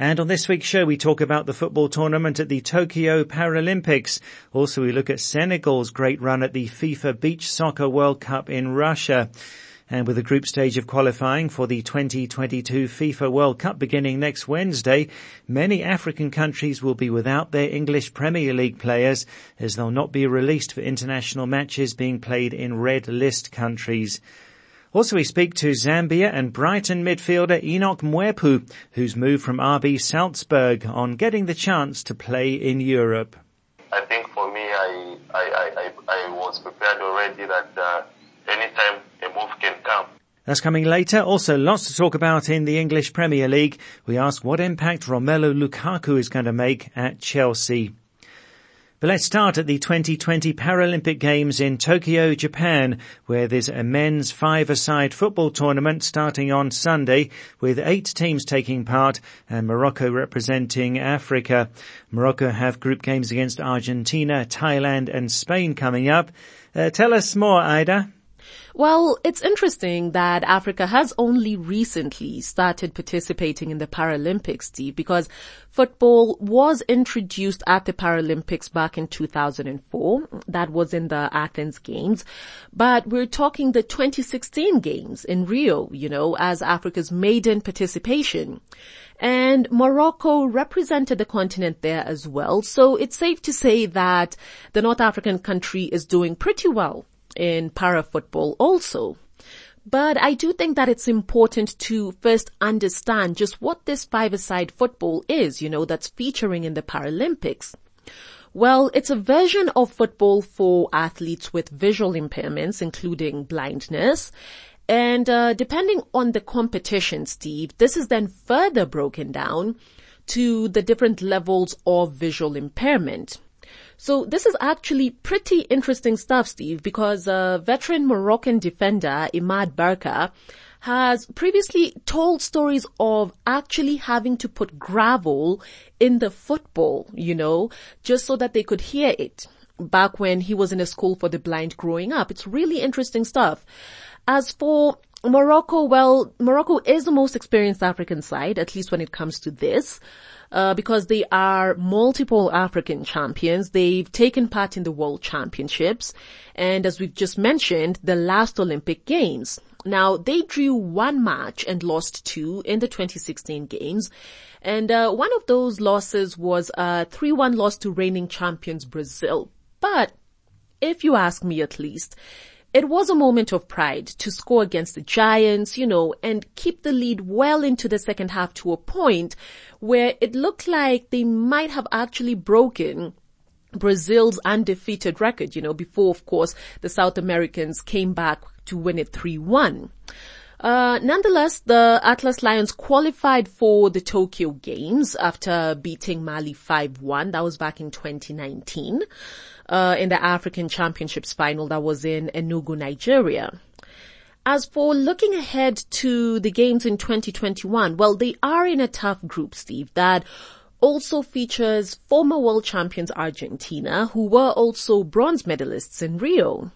And on this week's show, we talk about the football tournament at the Tokyo Paralympics. Also, we look at Senegal's great run at the FIFA Beach Soccer World Cup in Russia. And with the group stage of qualifying for the 2022 FIFA World Cup beginning next Wednesday, many African countries will be without their English Premier League players as they'll not be released for international matches being played in red list countries. Also we speak to Zambia and Brighton midfielder Enock Mwepu, who's moved from RB Salzburg on getting the chance to play in Europe. I think for me, I, I, I, I was prepared already that uh, anytime a move can come. That's coming later. Also lots to talk about in the English Premier League. We ask what impact Romelu Lukaku is going to make at Chelsea. But let's start at the 2020 Paralympic Games in Tokyo, Japan, where there's a men's five-a-side football tournament starting on Sunday with eight teams taking part and Morocco representing Africa. Morocco have group games against Argentina, Thailand and Spain coming up. Uh, tell us more, Ida. Well, it's interesting that Africa has only recently started participating in the Paralympics, Steve, because football was introduced at the Paralympics back in 2004. That was in the Athens Games. But we're talking the 2016 Games in Rio, you know, as Africa's maiden participation. And Morocco represented the continent there as well. So it's safe to say that the North African country is doing pretty well in para football also. But I do think that it's important to first understand just what this five-a-side football is, you know, that's featuring in the Paralympics. Well, it's a version of football for athletes with visual impairments, including blindness. And uh, depending on the competition, Steve, this is then further broken down to the different levels of visual impairment. So this is actually pretty interesting stuff, Steve, because a veteran Moroccan defender, Imad Barka, has previously told stories of actually having to put gravel in the football, you know, just so that they could hear it back when he was in a school for the blind growing up. It's really interesting stuff. As for Morocco, well, Morocco is the most experienced African side, at least when it comes to this uh, because they are multiple African champions. They've taken part in the World Championships and as we've just mentioned, the last Olympic Games. Now, they drew one match and lost two in the 2016 games. And uh, one of those losses was a 3-1 loss to reigning champions Brazil. But if you ask me at least, it was a moment of pride to score against the Giants, you know, and keep the lead well into the second half to a point where it looked like they might have actually broken Brazil's undefeated record, you know, before of course the South Americans came back to win it 3-1. Uh, nonetheless, the Atlas Lions qualified for the Tokyo Games after beating Mali 5-1. That was back in 2019 uh, in the African Championships final that was in Enugu, Nigeria. As for looking ahead to the games in 2021, well, they are in a tough group, Steve, that also features former world champions Argentina, who were also bronze medalists in Rio.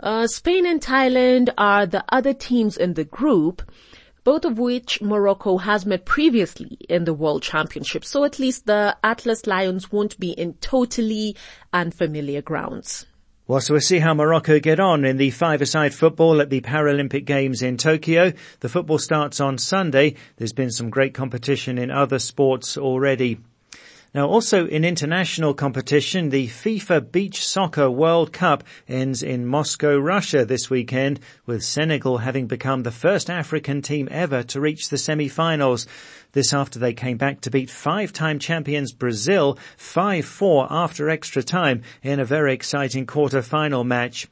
Uh, Spain and Thailand are the other teams in the group, both of which Morocco has met previously in the World Championship. So at least the Atlas Lions won't be in totally unfamiliar grounds. Well, so we'll see how Morocco get on in the five-a-side football at the Paralympic Games in Tokyo. The football starts on Sunday. There's been some great competition in other sports already. Now also in international competition, the FIFA Beach Soccer World Cup ends in Moscow, Russia this weekend, with Senegal having become the first African team ever to reach the semi-finals. This after they came back to beat five-time champions Brazil 5-4 after extra time in a very exciting quarter-final match.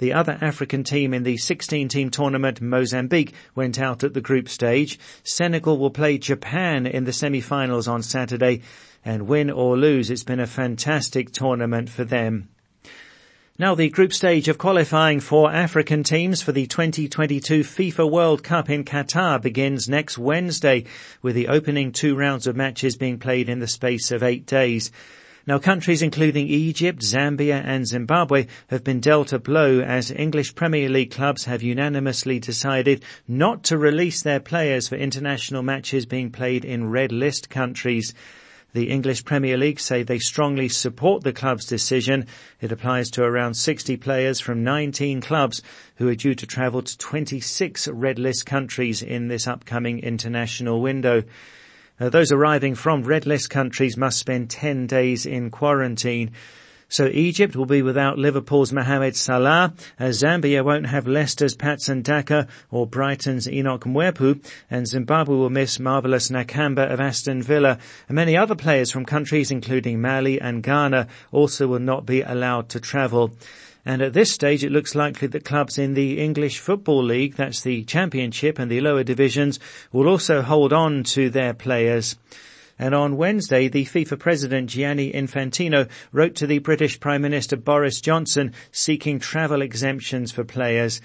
The other African team in the 16-team tournament, Mozambique, went out at the group stage. Senegal will play Japan in the semi-finals on Saturday and win or lose, it's been a fantastic tournament for them. Now the group stage of qualifying for African teams for the 2022 FIFA World Cup in Qatar begins next Wednesday with the opening two rounds of matches being played in the space of eight days. Now countries including Egypt, Zambia and Zimbabwe have been dealt a blow as English Premier League clubs have unanimously decided not to release their players for international matches being played in red list countries. The English Premier League say they strongly support the club's decision. It applies to around 60 players from 19 clubs who are due to travel to 26 red list countries in this upcoming international window. Uh, those arriving from red list countries must spend 10 days in quarantine. So Egypt will be without Liverpool's Mohamed Salah, as Zambia won't have Leicester's Patson Daka or Brighton's Enock Mwepu, and Zimbabwe will miss Marvelous Nakamba of Aston Villa. And many other players from countries including Mali and Ghana also will not be allowed to travel. And at this stage, it looks likely that clubs in the English Football League, that's the Championship and the lower divisions, will also hold on to their players. And on Wednesday, the FIFA president Gianni Infantino wrote to the British Prime Minister Boris Johnson seeking travel exemptions for players.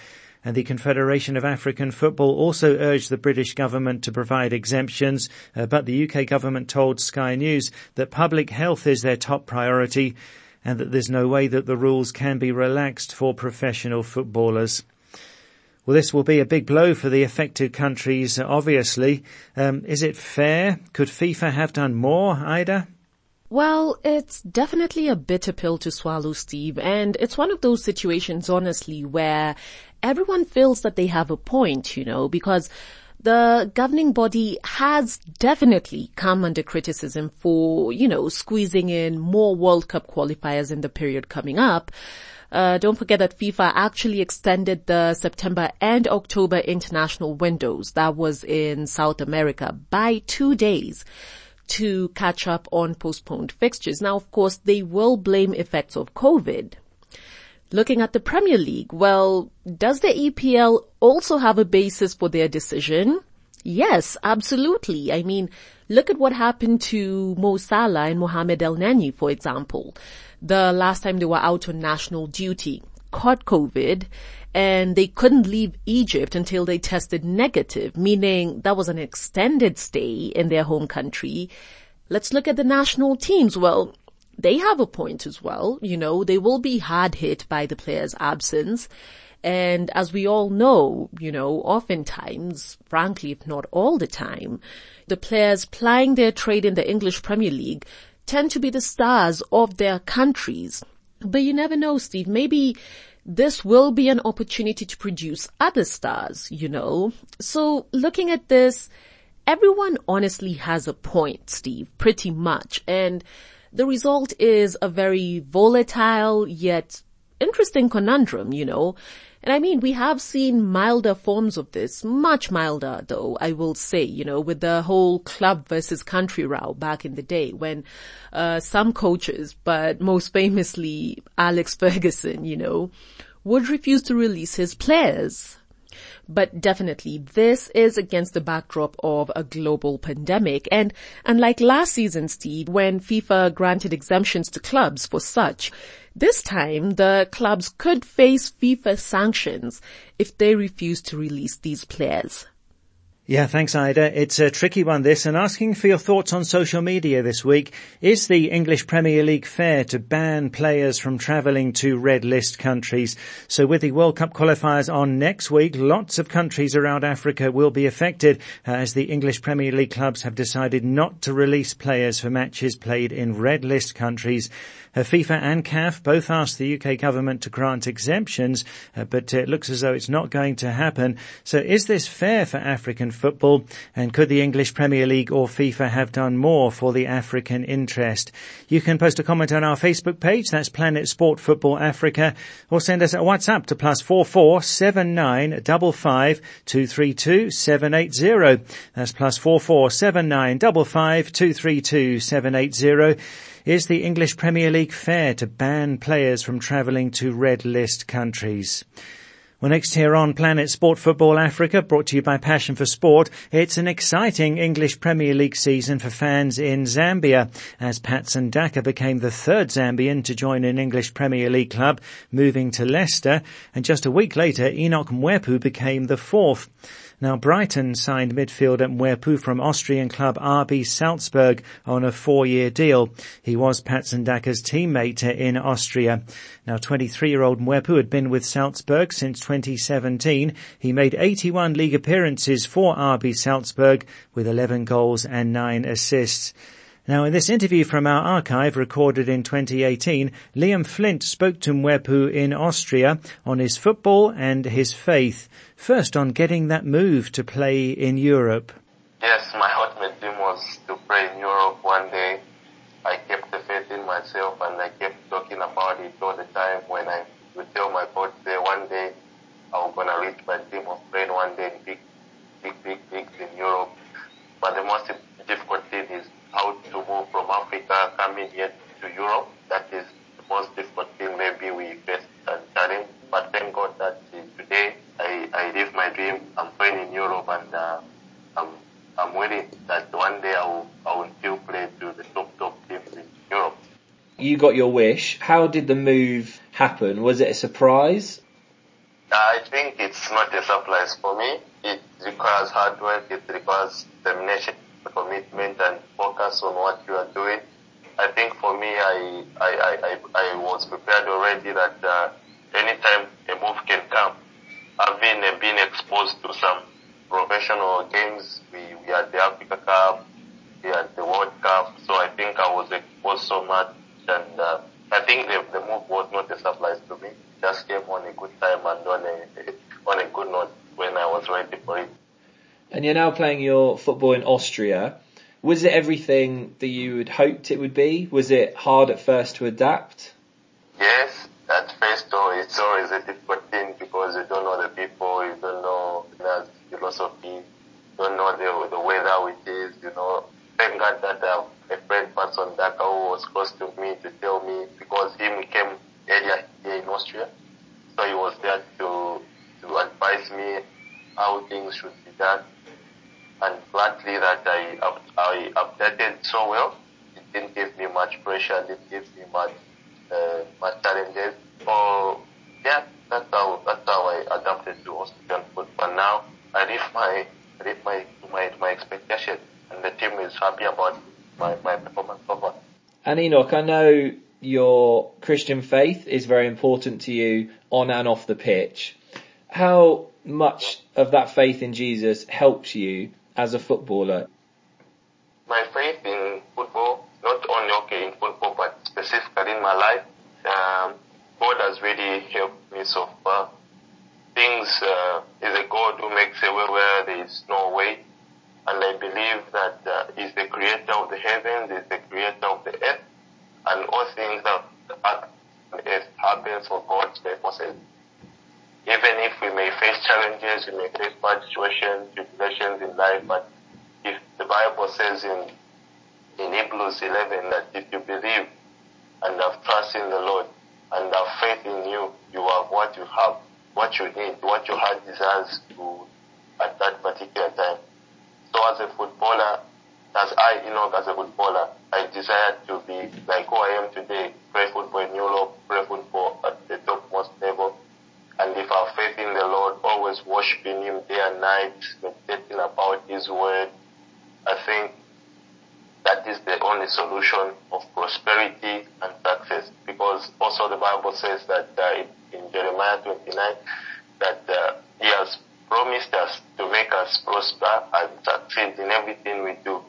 And the Confederation of African Football also urged the British government to provide exemptions, uh, but the UK government told Sky News that public health is their top priority and that there's no way that the rules can be relaxed for professional footballers. Well, this will be a big blow for the affected countries, obviously. Um, is it fair? Could FIFA have done more, Ida? Well, it's definitely a bitter pill to swallow, Steve, and it's one of those situations, honestly, where everyone feels that they have a point, you know, because the governing body has definitely come under criticism for, you know, squeezing in more World Cup qualifiers in the period coming up. Uh, don't forget that FIFA actually extended the September and October international windows that was in South America by two days to catch up on postponed fixtures. Now, of course, they will blame effects of COVID. Looking at the Premier League, well, does the EPL also have a basis for their decision? Yes, absolutely. I mean, look at what happened to Mo Salah and Mohamed Elneny, for example the last time they were out on national duty, caught COVID, and they couldn't leave Egypt until they tested negative, meaning that was an extended stay in their home country. Let's look at the national teams. Well, they have a point as well. You know, they will be hard hit by the player's absence. And as we all know, you know, oftentimes, frankly, if not all the time, the players plying their trade in the English Premier League tend to be the stars of their countries. But you never know, Steve. Maybe this will be an opportunity to produce other stars, you know? So looking at this, everyone honestly has a point, Steve, pretty much. And the result is a very volatile yet interesting conundrum, you know? And I mean, we have seen milder forms of this, much milder though, I will say, you know, with the whole club versus country row back in the day when, uh, some coaches, but most famously Alex Ferguson, you know, would refuse to release his players. But definitely this is against the backdrop of a global pandemic. And unlike last season, Steve, when FIFA granted exemptions to clubs for such, this time, the clubs could face FIFA sanctions if they refuse to release these players. Yeah, thanks, Ida. It's a tricky one, this, and asking for your thoughts on social media this week. Is the English Premier League fair to ban players from travelling to red list countries? So with the World Cup qualifiers on next week, lots of countries around Africa will be affected uh, as the English Premier League clubs have decided not to release players for matches played in red list countries. FIFA and CAF both asked the UK government to grant exemptions, uh, but it looks as though it's not going to happen. So is this fair for African football? And could the English Premier League or FIFA have done more for the African interest? You can post a comment on our Facebook page. That's Planet Sport Football Africa or send us a WhatsApp to plus four four seven nine double five two three two seven eight zero. That's plus four four seven nine double five two three two seven eight zero. Is the English Premier League fair to ban players from travelling to red list countries? Well, next here on Planet Sport Football Africa, brought to you by Passion for Sport, it's an exciting English Premier League season for fans in Zambia, as Patson Daka became the third Zambian to join an English Premier League club, moving to Leicester, and just a week later, Enock Mwepu became the fourth. Now Brighton signed midfielder Mwepu from Austrian club RB Salzburg on a four-year deal. He was Patson Daka's teammate in Austria. Now 23-year-old Mwepu had been with Salzburg since 2017. He made 81 league appearances for RB Salzburg with 11 goals and 9 assists. Now in this interview from our archive recorded in 2018, Liam Flint spoke to Mwepu in Austria on his football and his faith. First on getting that move to play in Europe. Yes, my ultimate dream was to play in Europe one day. I kept the faith in myself and I kept talking about it all the time when I would tell my coach there one day I was gonna reach my dream of playing one day in big, big, big leagues in Europe. But the most difficult thing is how to move from Africa coming here to Europe. That is the most difficult thing maybe we face and challenge. But thank God that today I, I live my dream. I'm playing in Europe and uh, I'm, I'm waiting that one day I will, I will still play to the top, top teams in Europe. You got your wish. How did the move happen? Was it a surprise? I think it's not a surprise for me. It requires hard work. It requires determination commitment and focus on what you are doing. I think for me, I I, I, I was prepared already that uh, anytime a move can come. Having uh, been exposed to some professional games, we, we had the Africa Cup, we had the World Cup, so I think I was exposed so much and uh, I think the, the move was not a surprise to me. Just came on a good time and on a, on a good note when I was ready for it and you're now playing your football in Austria. Was it everything that you had hoped it would be? Was it hard at first to adapt? Yes, at first though, it's always a difficult thing because you don't know the people, you don't know the philosophy, you don't know the, the weather is you know. Thank God that a friend person that was close to me to tell me because he came earlier here in Austria. So he was there to, to advise me how things should be done gladly that I, I updated so well. It didn't give me much pressure, it didn't give me much, uh, much challenges. So, yeah, that's how, that's how I adapted to Australian football. Now, I live my, I live my, my, my expectation and the team is happy about my, my performance so far. And Enock, I know your Christian faith is very important to you on and off the pitch. How much of that faith in Jesus helps you as a footballer? My faith in football, not only okay in football, but specifically in my life, um, God has really helped me so far. Things uh, is a God who makes a way where there is no way, and I believe that uh, He's the Creator of the heavens, He's the Creator of the earth, and all things that earth happens for God's purposes even if we may face challenges, we may face bad situations, tribulations in life, but if the Bible says in in Hebrews 11 that if you believe and have trust in the Lord and have faith in you, you have what you have, what you need, what your heart desires to at that particular time. So as a footballer, as I, you know, as a footballer, I desire to be like who I am today, play football in Europe, play football at the topmost level, and if our faith in the Lord, always worshiping Him day and night, meditating about His Word, I think that is the only solution of prosperity and success. Because also the Bible says that uh, in Jeremiah 29 that uh, He has promised us to make us prosper and succeed in everything we do.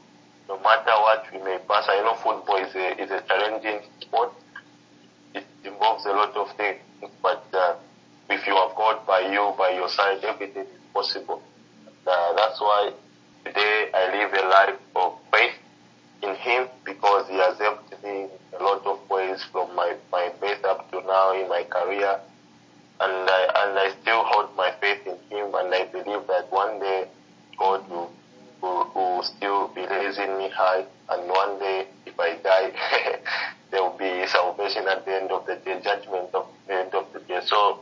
No matter what we may pass, I know football is a, is a challenging sport. It involves a lot of things, but uh, if you have God by you, by your side, everything is possible. Uh, that's why today I live a life of faith in Him because He has helped me a lot of ways from my, my birth up to now in my career. And I, and I still hold my faith in Him and I believe that one day God will, will, will still be raising me high and one day if I die, there will be salvation at the end of the day, judgment of the end of the day. So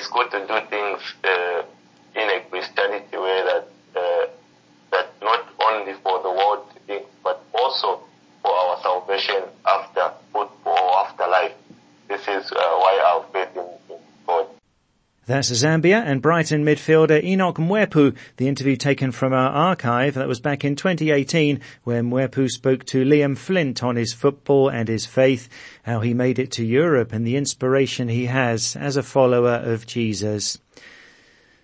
it's good to do things uh, in a Christianity way that uh, that not only for the world things, but also for our salvation after football after life. This is uh, why our faith in, in God. That's Zambia and Brighton midfielder Enock Mwepu, the interview taken from our archive that was back in 2018 where Mwepu spoke to Liam Flint on his football and his faith, how he made it to Europe and the inspiration he has as a follower of Jesus.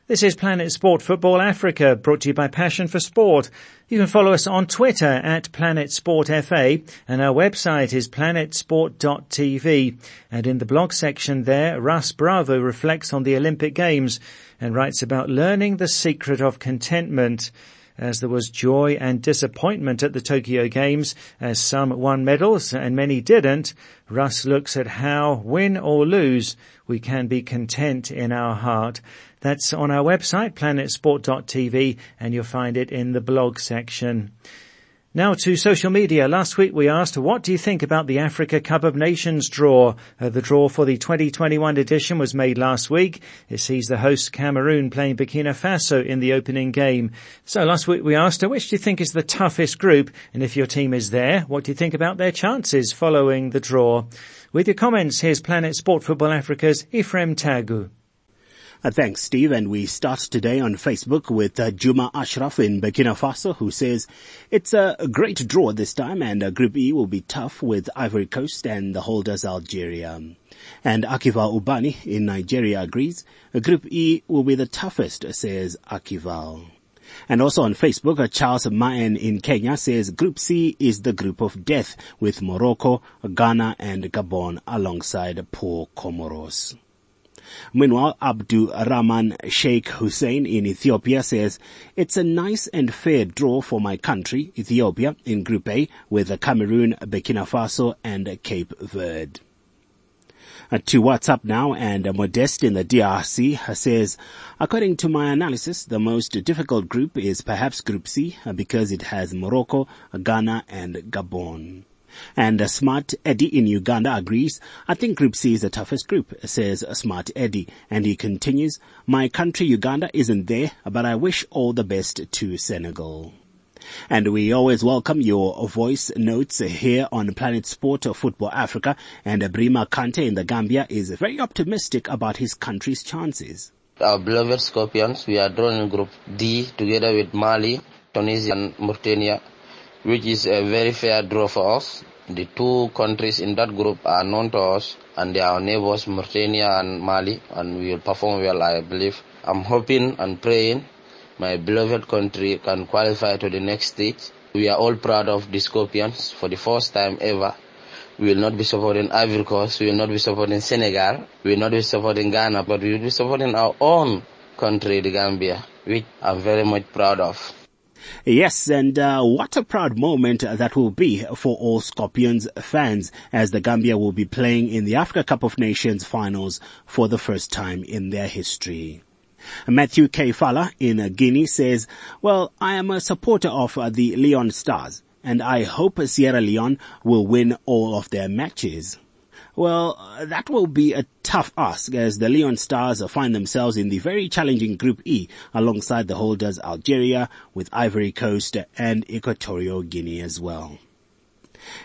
This is Planet Sport Football Africa, brought to you by Passion for Sport. You can follow us on Twitter at Planet Sport FA, and our website is planetsport.tv. And in the blog section there, Russ Bravo reflects on the Olympic Games and writes about learning the secret of contentment as there was joy and disappointment at the Tokyo Games as some won medals and many didn't. Russ looks at how, win or lose, we can be content in our heart. That's on our website, planetsport.tv, and you'll find it in the blog section. Now to social media. Last week we asked, what do you think about the Africa Cup of Nations draw? Uh, the draw for the 2021 edition was made last week. It sees the host Cameroon playing Burkina Faso in the opening game. So last week we asked, which do you think is the toughest group? And if your team is there, what do you think about their chances following the draw? With your comments, here's Planet Sport Football Africa's Ephraim Tagu. Uh, thanks, Steve. And we start today on Facebook with uh, Juma Ashraf in Burkina Faso, who says it's a great draw this time, and uh, Group E will be tough with Ivory Coast and the holders Algeria. And Akival Ubani in Nigeria agrees. Group E will be the toughest, says Akival. And also on Facebook, uh, Charles Maen in Kenya says Group C is the group of death with Morocco, Ghana and Gabon alongside poor Comoros. Meanwhile, Abdu Rahman Sheikh Hussein in Ethiopia says, it's a nice and fair draw for my country, Ethiopia, in Group A with Cameroon, Burkina Faso and Cape Verde. Uh, to WhatsApp now and Modest in the DRC says, according to my analysis, the most difficult group is perhaps Group C uh, because it has Morocco, Ghana and Gabon. And Smart Eddie in Uganda agrees. I think Group C is the toughest group, says Smart Eddie. And he continues, my country Uganda isn't there, but I wish all the best to Senegal. And we always welcome your voice notes here on Planet Sport of Football Africa. And Brima Kante in the Gambia is very optimistic about his country's chances. Our beloved Scorpions, we are drawn in Group D together with Mali, Tunisia and Mauritania which is a very fair draw for us. The two countries in that group are known to us and they are our neighbors Mauritania and Mali and we will perform well I believe. I'm hoping and praying my beloved country can qualify to the next stage. We are all proud of the Scorpions for the first time ever. We will not be supporting Ivory Coast, we will not be supporting Senegal, we will not be supporting Ghana, but we will be supporting our own country, the Gambia, which I'm very much proud of. Yes, and uh, what a proud moment that will be for all Scorpions fans as the Gambia will be playing in the Africa Cup of Nations finals for the first time in their history. Matthew K. Fala in Guinea says, well, I am a supporter of the Leone Stars and I hope Sierra Leone will win all of their matches. Well, uh, that will be a tough ask as the Leone Stars find themselves in the very challenging Group E alongside the holders Algeria with Ivory Coast and Equatorial Guinea as well.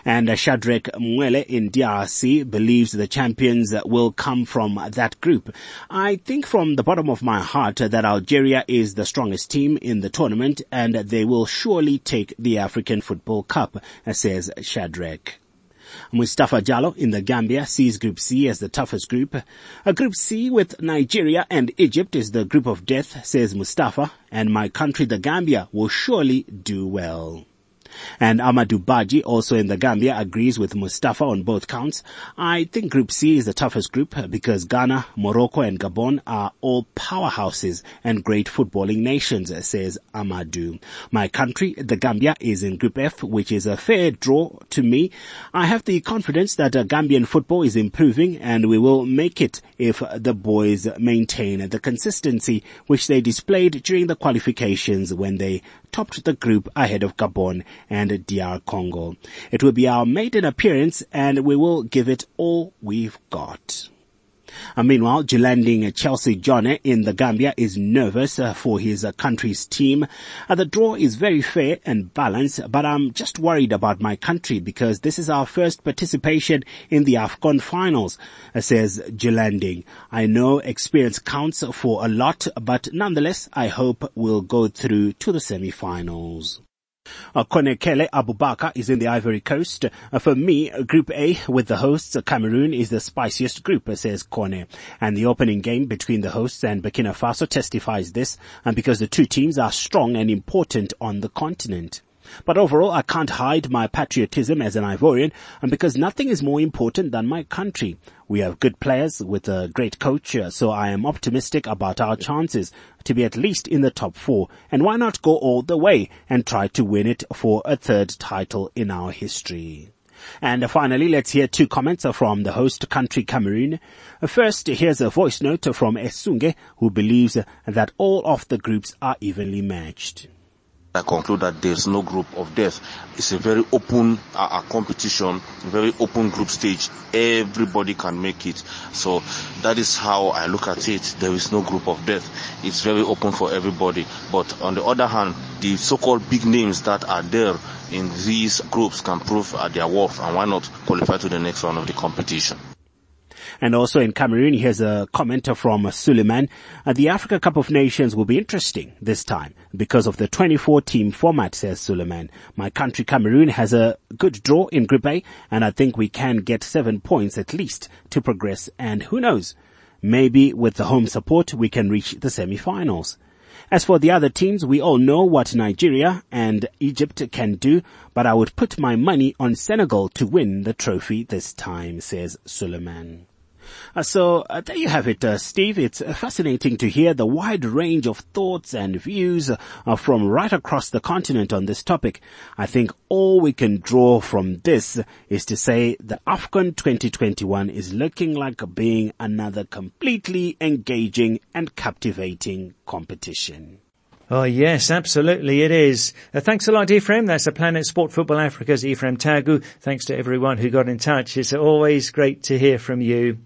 And uh, Shadrach Mwele in DRC believes the champions will come from that group. I think from the bottom of my heart that Algeria is the strongest team in the tournament and they will surely take the African Football Cup, says Shadrach. Mustafa Jallo in the Gambia sees Group C as the toughest group. A Group C with Nigeria and Egypt is the group of death, says Mustafa, and my country, the Gambia, will surely do well. And Amadou Baji, also in the Gambia, agrees with Mustafa on both counts. I think Group C is the toughest group because Ghana, Morocco and Gabon are all powerhouses and great footballing nations, says Amadou. My country, the Gambia, is in Group F, which is a fair draw to me. I have the confidence that uh, Gambian football is improving and we will make it if the boys maintain the consistency which they displayed during the qualifications when they topped the group ahead of Gabon and DR Congo. It will be our maiden appearance and we will give it all we've got. Meanwhile, landing Chelsea Jone in the Gambia is nervous uh, for his uh, country's team. Uh, the draw is very fair and balanced, but I'm just worried about my country because this is our first participation in the AFCON finals, says Jilanding. I know experience counts for a lot, but nonetheless, I hope we'll go through to the semi-finals. Uh, Konekele Abubakar is in the Ivory Coast. Uh, for me, Group A with the hosts, Cameroon is the spiciest group, uh, says Kone. And the opening game between the hosts and Burkina Faso testifies this, and because the two teams are strong and important on the continent. But overall, I can't hide my patriotism as an Ivorian, and because nothing is more important than my country. We have good players with a great coach, uh, so I am optimistic about our chances to be at least in the top four. And why not go all the way and try to win it for a third title in our history? And finally, let's hear two comments from the host country Cameroon. First, here's a voice note from Esunge, who believes that all of the groups are evenly matched. I conclude that there's no group of death. It's a very open uh, uh, competition, very open group stage. Everybody can make it. So that is how I look at it. There is no group of death. It's very open for everybody. But on the other hand, the so-called big names that are there in these groups can prove uh, their worth and why not qualify to the next round of the competition. And also in Cameroon, here's a commenter from Suleiman. Uh, the Africa Cup of Nations will be interesting this time because of the 24 team format, says Suleiman. My country Cameroon has a good draw in Group A and I think we can get seven points at least to progress and who knows, maybe with the home support we can reach the semi-finals. As for the other teams, we all know what Nigeria and Egypt can do, but I would put my money on Senegal to win the trophy this time, says Suleiman. Uh, so uh, there you have it, uh, Steve. It's fascinating to hear the wide range of thoughts and views from right across the continent on this topic. I think all we can draw from this is to say the AFCON 2021 is looking like being another completely engaging and captivating competition. Oh yes, absolutely it is. Uh, thanks a lot Ephraim. That's a Planet Sport Football Africa's Ephraim Tagu. Thanks to everyone who got in touch. It's always great to hear from you.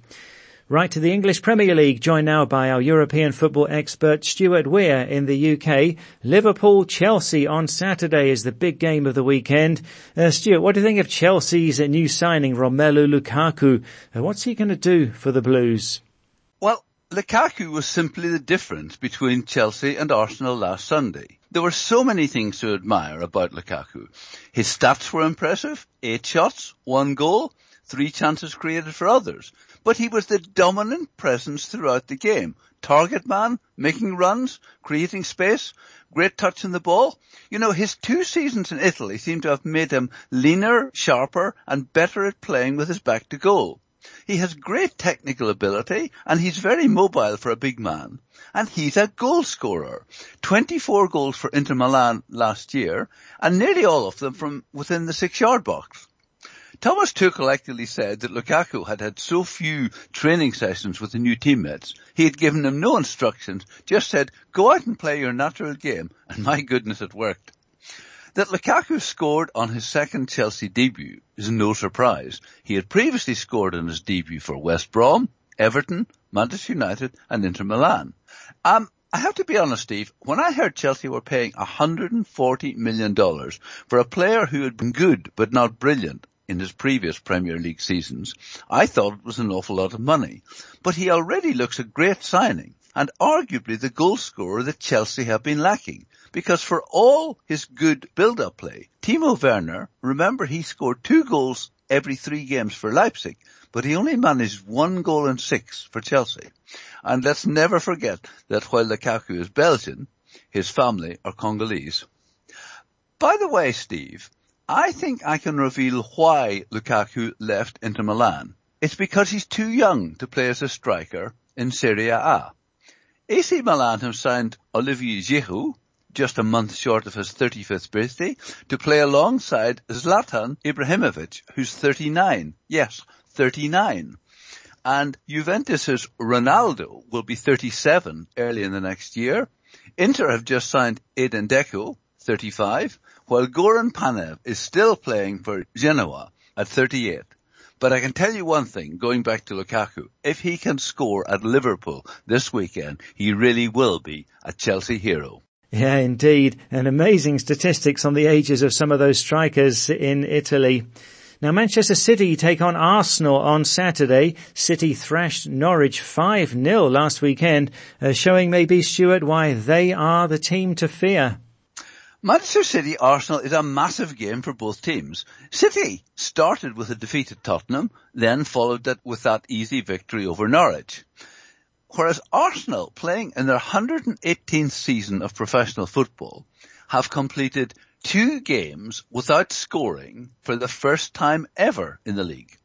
Right to the English Premier League, joined now by our European football expert Stuart Weir in the UK. Liverpool-Chelsea on Saturday is the big game of the weekend. Uh, Stuart, what do you think of Chelsea's new signing, Romelu Lukaku? Uh, what's he going to do for the Blues? Well, Lukaku was simply the difference between Chelsea and Arsenal last Sunday. There were so many things to admire about Lukaku. His stats were impressive. Eight shots, one goal, three chances created for others. But he was the dominant presence throughout the game. Target man, making runs, creating space, great touch in the ball. You know, his two seasons in Italy seem to have made him leaner, sharper and better at playing with his back to goal. He has great technical ability and he's very mobile for a big man. And he's a goal scorer. 24 goals for Inter Milan last year and nearly all of them from within the six yard box. Thomas Tuchel actually said that Lukaku had had so few training sessions with the new teammates. He had given them no instructions, just said, go out and play your natural game. And my goodness, it worked. That Lukaku scored on his second Chelsea debut is no surprise. He had previously scored on his debut for West Brom, Everton, Manchester United and Inter Milan. Um, I have to be honest, Steve, when I heard Chelsea were paying $140 million for a player who had been good but not brilliant in his previous Premier League seasons, I thought it was an awful lot of money. But he already looks a great signing and arguably the goal scorer that Chelsea have been lacking. Because for all his good build-up play, Timo Werner, remember he scored two goals every three games for Leipzig, but he only managed one goal in six for Chelsea. And let's never forget that while Lukaku is Belgian, his family are Congolese. By the way, Steve, I think I can reveal why Lukaku left Inter Milan. It's because he's too young to play as a striker in Serie A. AC Milan have signed Olivier Giroud, just a month short of his 35th birthday, to play alongside Zlatan Ibrahimovic, who's 39. Yes, 39. And Juventus's Ronaldo will be 37 early in the next year. Inter have just signed Edin Dzeko, 35, while Goran Pandev is still playing for Genoa at 38. But I can tell you one thing, going back to Lukaku, if he can score at Liverpool this weekend, he really will be a Chelsea hero. Yeah, indeed. And amazing statistics on the ages of some of those strikers in Italy. Now Manchester City take on Arsenal on Saturday. City thrashed Norwich 5-0 last weekend, uh, showing maybe Stuart why they are the team to fear. Manchester City Arsenal is a massive game for both teams. City started with a defeat at Tottenham, then followed that with that easy victory over Norwich. Whereas Arsenal, playing in their 118th season of professional football, have completed two games without scoring for the first time ever in the league.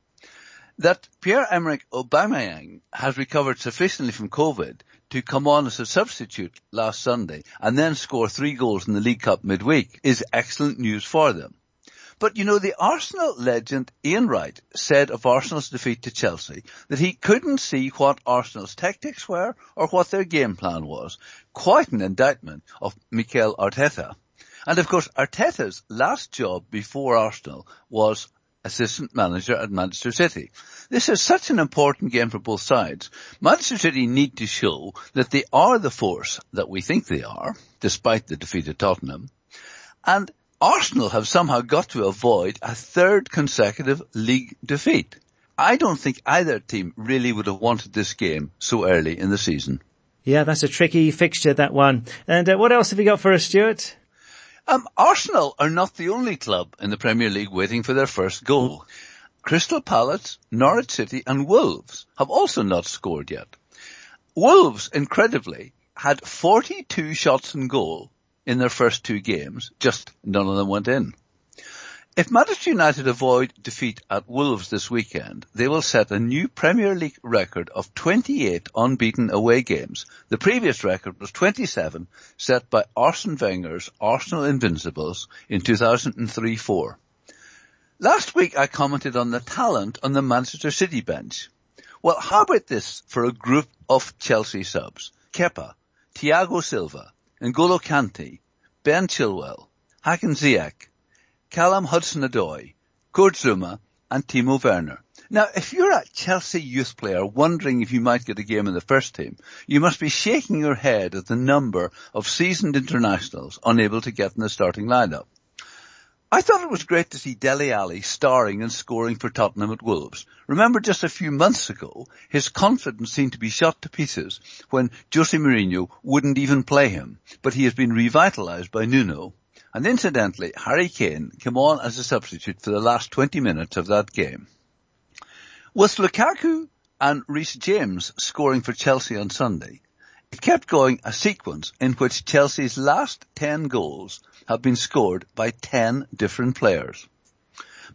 That Pierre-Emerick Aubameyang has recovered sufficiently from COVID to come on as a substitute last Sunday and then score three goals in the League Cup midweek is excellent news for them. But you know, the Arsenal legend Ian Wright said of Arsenal's defeat to Chelsea that he couldn't see what Arsenal's tactics were or what their game plan was. Quite an indictment of Mikel Arteta. And of course, Arteta's last job before Arsenal was assistant manager at Manchester City. This is such an important game for both sides. Manchester City need to show that they are the force that we think they are, despite the defeat at Tottenham. And Arsenal have somehow got to avoid a third consecutive league defeat. I don't think either team really would have wanted this game so early in the season. Yeah, that's a tricky fixture, that one. And uh, what else have you got for us, Stuart? Um, Arsenal are not the only club in the Premier League waiting for their first goal. Crystal Palace, Norwich City and Wolves have also not scored yet. Wolves, incredibly, had 42 shots on goal in their first two games, just none of them went in. If Manchester United avoid defeat at Wolves this weekend, they will set a new Premier League record of 28 unbeaten away games. The previous record was 27, set by Arsene Wenger's Arsenal Invincibles in 2003-4. Last week I commented on the talent on the Manchester City bench. Well, how about this for a group of Chelsea subs? Kepa, Thiago Silva, N'Golo Kante, Ben Chilwell, Hakim Ziyech, Callum Hudson-Odoi, Kurt Zouma and Timo Werner. Now, if you're a Chelsea youth player wondering if you might get a game in the first team, you must be shaking your head at the number of seasoned internationals unable to get in the starting lineup. I thought it was great to see Dele Alli starring and scoring for Tottenham at Wolves. Remember just a few months ago, his confidence seemed to be shot to pieces when Jose Mourinho wouldn't even play him, but he has been revitalised by Nuno. And incidentally, Harry Kane came on as a substitute for the last 20 minutes of that game. With Lukaku and Reece James scoring for Chelsea on Sunday, it kept going a sequence in which Chelsea's last 10 goals have been scored by 10 different players.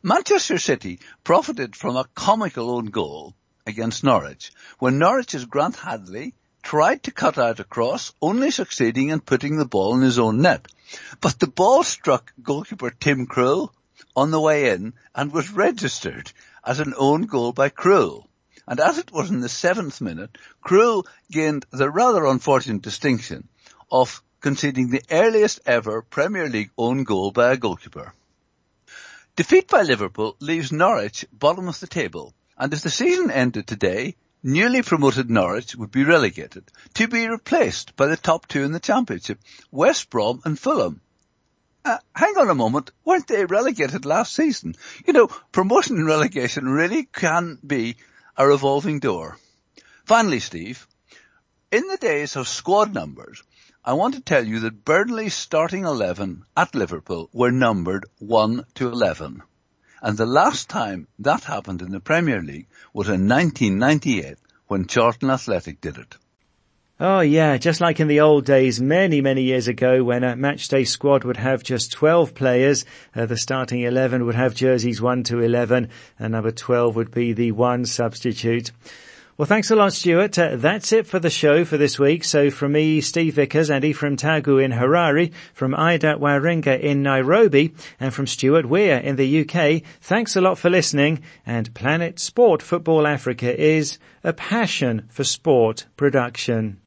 Manchester City profited from a comical own goal against Norwich when Norwich's Grant Hanley tried to cut out a cross, only succeeding in putting the ball in his own net. But the ball struck goalkeeper Tim Krul on the way in and was registered as an own goal by Krul and as it was in the seventh minute, Krul gained the rather unfortunate distinction of conceding the earliest ever Premier League own goal by a goalkeeper. Defeat by Liverpool leaves Norwich bottom of the table, and if the season ended today, newly promoted Norwich would be relegated, to be replaced by the top two in the championship, West Brom and Fulham. Uh, hang on a moment, weren't they relegated last season? You know, promotion and relegation really can be a revolving door. Finally, Steve, in the days of squad numbers, I want to tell you that Burnley's starting 11 at Liverpool were numbered 1 to 11. And the last time that happened in the Premier League was in 1998 when Charlton Athletic did it. Oh yeah, just like in the old days, many, many years ago when a matchday squad would have just 12 players, uh, the starting 11 would have jerseys 1 to 11, and number 12 would be the one substitute. Well, thanks a lot, Stuart. Uh, that's it for the show for this week. So from me, Steve Vickers, and Ephraim Tagu in Harare, from Ida Waringa in Nairobi, and from Stuart Weir in the UK, thanks a lot for listening. And Planet Sport Football Africa is a passion for sport production.